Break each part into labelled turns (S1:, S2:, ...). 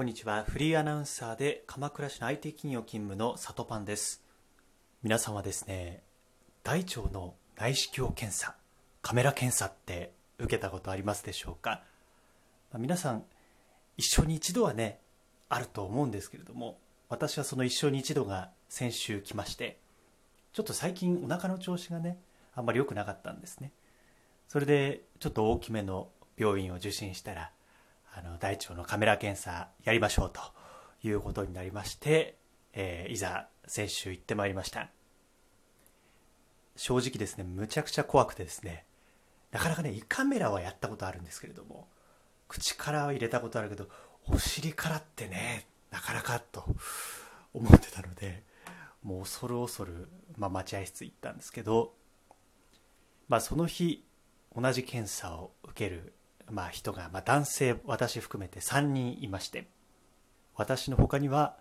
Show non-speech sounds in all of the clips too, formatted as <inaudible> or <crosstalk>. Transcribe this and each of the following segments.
S1: こんにちは。フリーアナウンサーで鎌倉市の IT 企業勤務の里パンです。皆さんはですね、大腸の内視鏡検査、カメラ検査って受けたことありますでしょうか、まあ、皆さん、一生に一度はね、あると思うんですけれども、私はその一生に一度が先週来まして、ちょっと最近お腹の調子がね、あんまり良くなかったんですね。それで、ちょっと大きめの病院を受診したら、あの大腸のカメラ検査やりましょうということになりまして、えー、いざ先週行ってまいりました。正直ですねむちゃくちゃ怖くてですねなかなかね胃カメラはやったことあるんですけれども口からは入れたことあるけどお尻からってねなかなかと思ってたのでもう恐る恐る、まあ、待合室行ったんですけど、まあ、その日同じ検査を受けるまあ、人が、まあ、男性私含めて3人いまして私の他には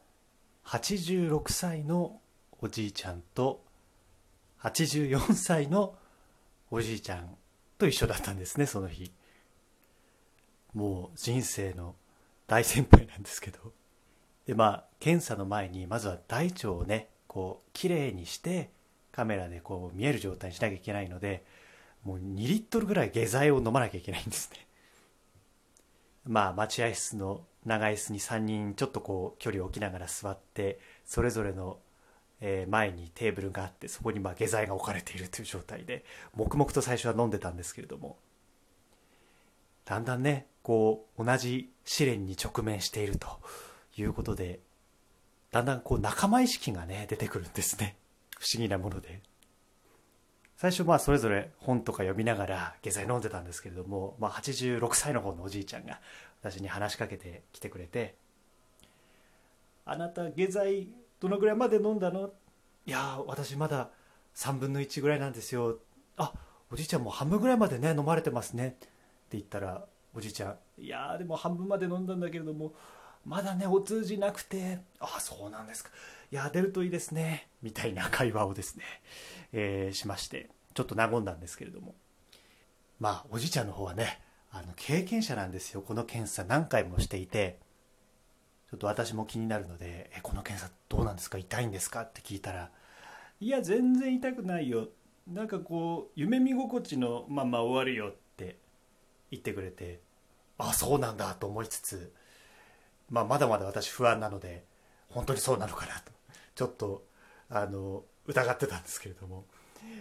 S1: 86歳のおじいちゃんと84歳のおじいちゃんと一緒だったんですねその日。もう人生の大先輩なんですけど。でまあ検査の前にまずは大腸をねこう綺麗にしてカメラでこう見える状態にしなきゃいけないのでもう2リットルぐらい下剤を飲まなきゃいけないんですね。まあ、待合室の長い椅子に3人ちょっとこう距離を置きながら座ってそれぞれの前にテーブルがあってそこにまあ下剤が置かれているという状態で黙々と最初は飲んでたんですけれどもだんだんねこう同じ試練に直面しているということでだんだんこう仲間意識がね出てくるんですね。不思議なもので。最初まあそれぞれ本とか読みながら下剤飲んでたんですけれども、まあ、86歳の方のおじいちゃんが私に話しかけてきてくれて「あなた下剤どのぐらいまで飲んだの?」「いや私まだ3分の1ぐらいなんですよ」「あおじいちゃんもう半分ぐらいまでね飲まれてますね」って言ったらおじいちゃん「いやでも半分まで飲んだんだけれどもまだねお通じなくてああそうなんですかいや出るといいですね」みたいな会話をですね、えー、しましてちょっと和んだんですけれども。まあおじいちゃんの方はねあの経験者なんですよ。この検査何回もしていて。ちょっと私も気になるので「えこの検査どうなんですか？痛いんですか?」って聞いたら「いや全然痛くないよ。なんかこう夢見心地のまま終わるよ」って言ってくれてあそうなんだと思いつつ、まあ、まだまだ私不安なので本当にそうなのかなと。ちょっとあの疑ってたんですけれども。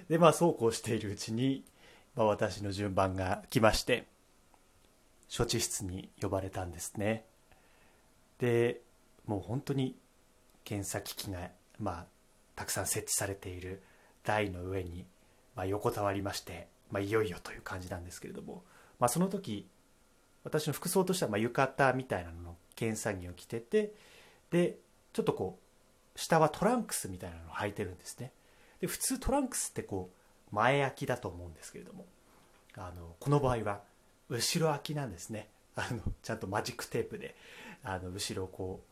S1: でまあそうこうしているうちに、まあ、私の順番が来まして処置室に呼ばれたんですね。でもう本当に検査機器が、まあ、たくさん設置されている台の上に、まあ、横たわりまして、まあ、いよいよという感じなんですけれども、まあ、その時私の服装としてはまあ浴衣みたいなのの検査着を着ててでちょっとこう下はトランクスみたいなのを履いてるんですね。で普通トランクスってこう前開きだと思うんですけれどもあのこの場合は後ろ開きなんですね。あのちゃんとマジックテープであの後ろをこう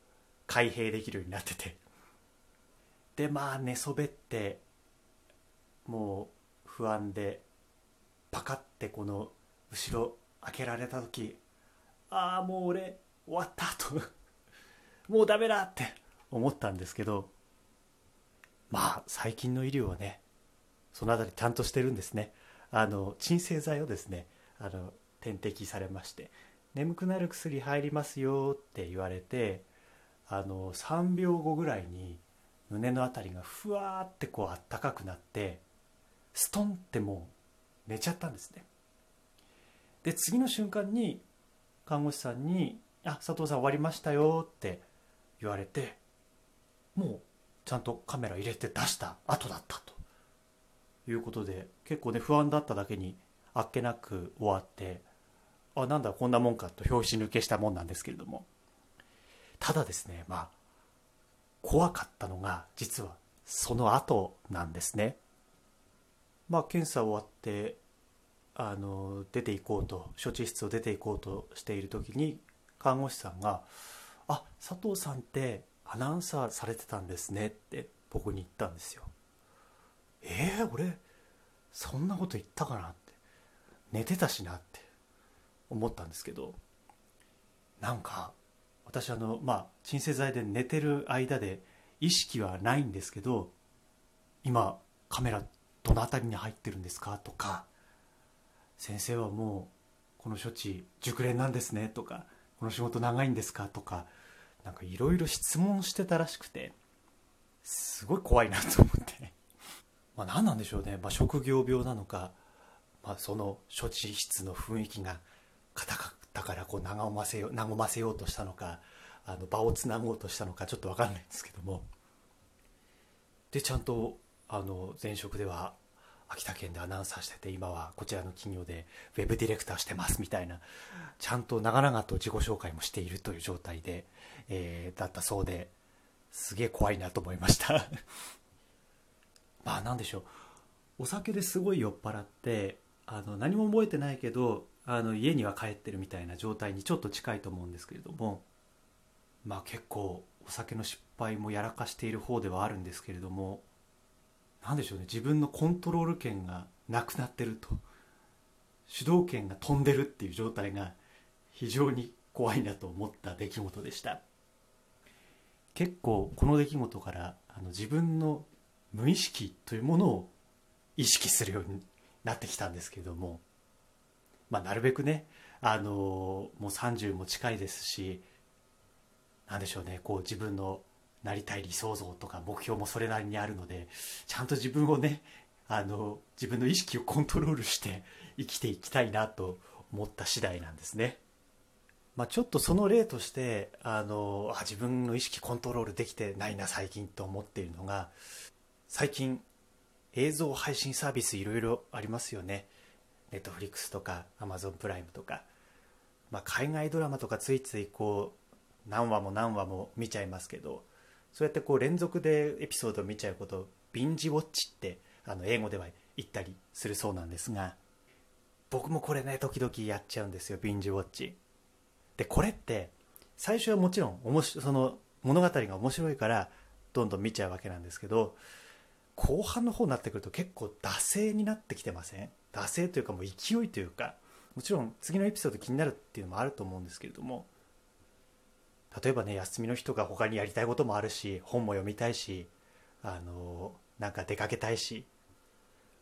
S1: 開閉できるようになってて。でまあ寝そべってもう不安でパカッてこの後ろ開けられた時ああもう俺終わったと。もうダメだって。思ったんですけどまあ最近の医療はねその辺りちゃんとしてるんですね。あの鎮静剤をですねあの点滴されまして眠くなる薬入りますよって言われてあの3秒後ぐらいに胸の辺りがふわーってこうあったかくなってストンってもう寝ちゃったんですね。で次の瞬間に看護師さんに「あ佐藤さん終わりましたよ」って言われてちゃんとカメラ入れて出した後だったと。いうことで結構ね不安だっただけにあっけなく終わってあなんだこんなもんかと拍子抜けしたもんなんですけれども。ただですねまあ怖かったのが実はその後なんですね。まあ検査終わってあの出ていこうと処置室を出ていこうとしている時に看護師さんが「あ佐藤さんってアナウンサーされてたんですねって僕に言ったんですよ。えー、俺そんなこと言ったかなって。寝てたしなって思ったんですけどなんか私あのまあ鎮静剤で寝てる間で意識はないんですけど今カメラどの辺りに入ってるんですか？とか先生はもうこの処置熟練なんですね？とかこの仕事長いんですか？とかなんかいろいろ質問してたらしくてすごい怖いなと思って。<laughs> まあ何なんでしょうね、まあ、職業病なのか、まあ、その処置室の雰囲気が硬かったからこう和ませよ和ませようとしたのかあの場をつなごうとしたのかちょっと分かんないんですけども。でちゃんとあの前職では秋田県でアナウンサーしてて今はこちらの企業でウェブディレクターしてますみたいなちゃんと長々と自己紹介もしているという状態で、えー、だったそうですげえ怖いなと思いました。<laughs> まあ何でしょう。お酒ですごい酔っ払ってあの何も覚えてないけどあの家には帰ってるみたいな状態にちょっと近いと思うんですけれどもまあ結構お酒の失敗もやらかしている方ではあるんですけれども何でしょうね。自分のコントロール権がなくなってると。主導権が飛んでるっていう状態が非常に怖いなと思った出来事でした。結構この出来事からあの自分の無意識というものを意識するようになってきたんですけれども、まあ、なるべくねあのもう30も近いですし何でしょうね。こう自分のなりたい理想像とか目標もそれなりにあるのでちゃんと自分をねあの自分の意識をコントロールして <laughs> 生きていきたいなと思った次第なんですね。まあ、ちょっとその例としてあのあ自分の意識コントロールできてないな最近と思っているのが最近映像配信サービスいろいろありますよねネットフリックスとかアマゾンプライムとか、まあ、海外ドラマとかついついこう何話も何話も見ちゃいますけどそうやってこう連続でエピソードを見ちゃうことをビンジウォッチってあの英語では言ったりするそうなんですが僕もこれね時々やっちゃうんですよビンジウォッチ。でこれって最初はもちろんおもしその物語が面白いからどんどん見ちゃうわけなんですけど後半の方になってくると結構惰性になってきてません？惰性というかもう勢いというかもちろん次のエピソード気になるっていうのもあると思うんですけれども例えばね休みの人が他にやりたいこともあるし本も読みたいしあのなんか出かけたいし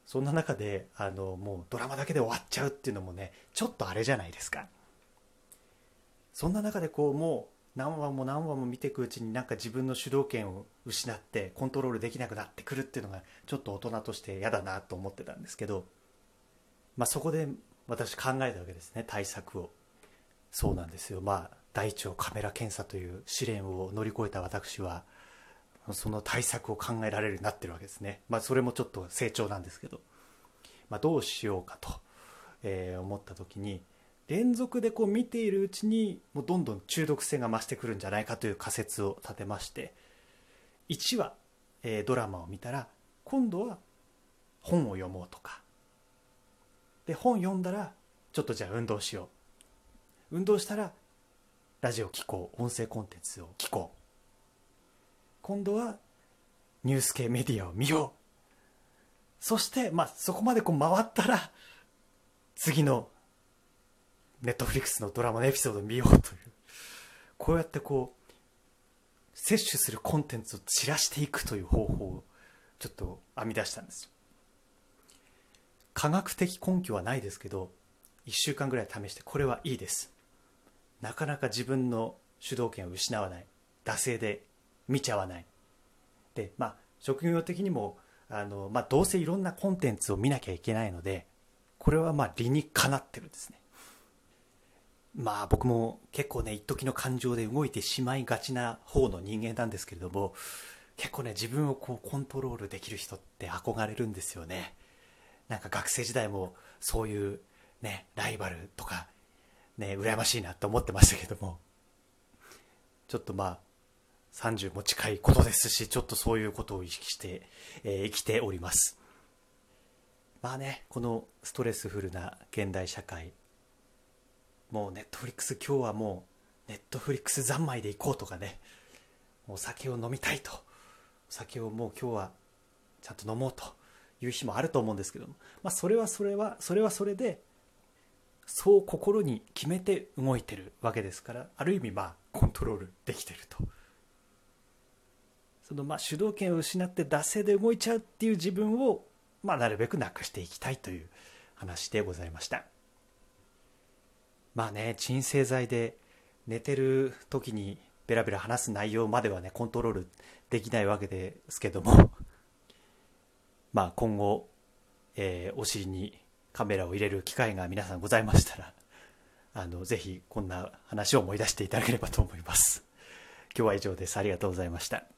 S1: そんな中であのもうドラマだけで終わっちゃうっていうのもねちょっとあれじゃないですか。そんな中でこうもう何話も何話も見ていくうちになんか自分の主導権を失ってコントロールできなくなってくるっていうのがちょっと大人として嫌だなと思ってたんですけど、まあ、そこで私考えたわけですね対策を。そうなんですよ。まあ大腸カメラ検査という試練を乗り越えた私はその対策を考えられるようになってるわけですね、まあ、それもちょっと成長なんですけど、まあ、どうしようかと、えー、思った時に連続でこう見ているうちにもうどんどん中毒性が増してくるんじゃないかという仮説を立てまして1話、えー、ドラマを見たら今度は本を読もうとか。で本読んだらちょっとじゃあ運動しよう。運動したらラジオ聞こう。音声コンテンツを聞こう。今度はニュース系メディアを見よう。そしてまあそこまでこう回ったら次のネットフリックスのドラマのエピソードを見ようという。こうやってこう摂取するコンテンツを散らしていくという方法をちょっと編み出したんです科学的根拠はないですけど1週間ぐらい試してこれはいいです。なかなか自分の主導権を失わない。惰性で見ちゃわない。でまあ職業的にもあの、まあ、どうせいろんなコンテンツを見なきゃいけないのでこれはまあ理にかなってるんですね。まあ僕も結構ね一時の感情で動いてしまいがちな方の人間なんですけれども結構ね自分をこうコントロールできる人って憧れるんですよね。なんか学生時代もそういうねライバルとかね、羨ましいなと思ってましたけども、ちょっとまあ、30も近いことですし、ちょっとそういうことを意識して、えー、生きております。まあね、このストレスフルな現代社会、もうネットフリックス今日はもうネットフリックス三昧で行こうとかね、お酒を飲みたいと、お酒をもう今日はちゃんと飲もうという日もあると思うんですけども、まあそれはそれは、それはそれで、そう心に決めて動いてるわけですからある意味まあコントロールできてると。そのまあ主導権を失って惰性で動いちゃうっていう自分をまあなるべくなくしていきたいという話でございました。まあね鎮静剤で寝てる時にベラベラ話す内容まではねコントロールできないわけですけどもまあ今後、えー、お尻にカメラを入れる機会が皆さんございましたら <laughs> あのぜひこんな話を思い出していただければと思います。今日は以上です。ありがとうございました。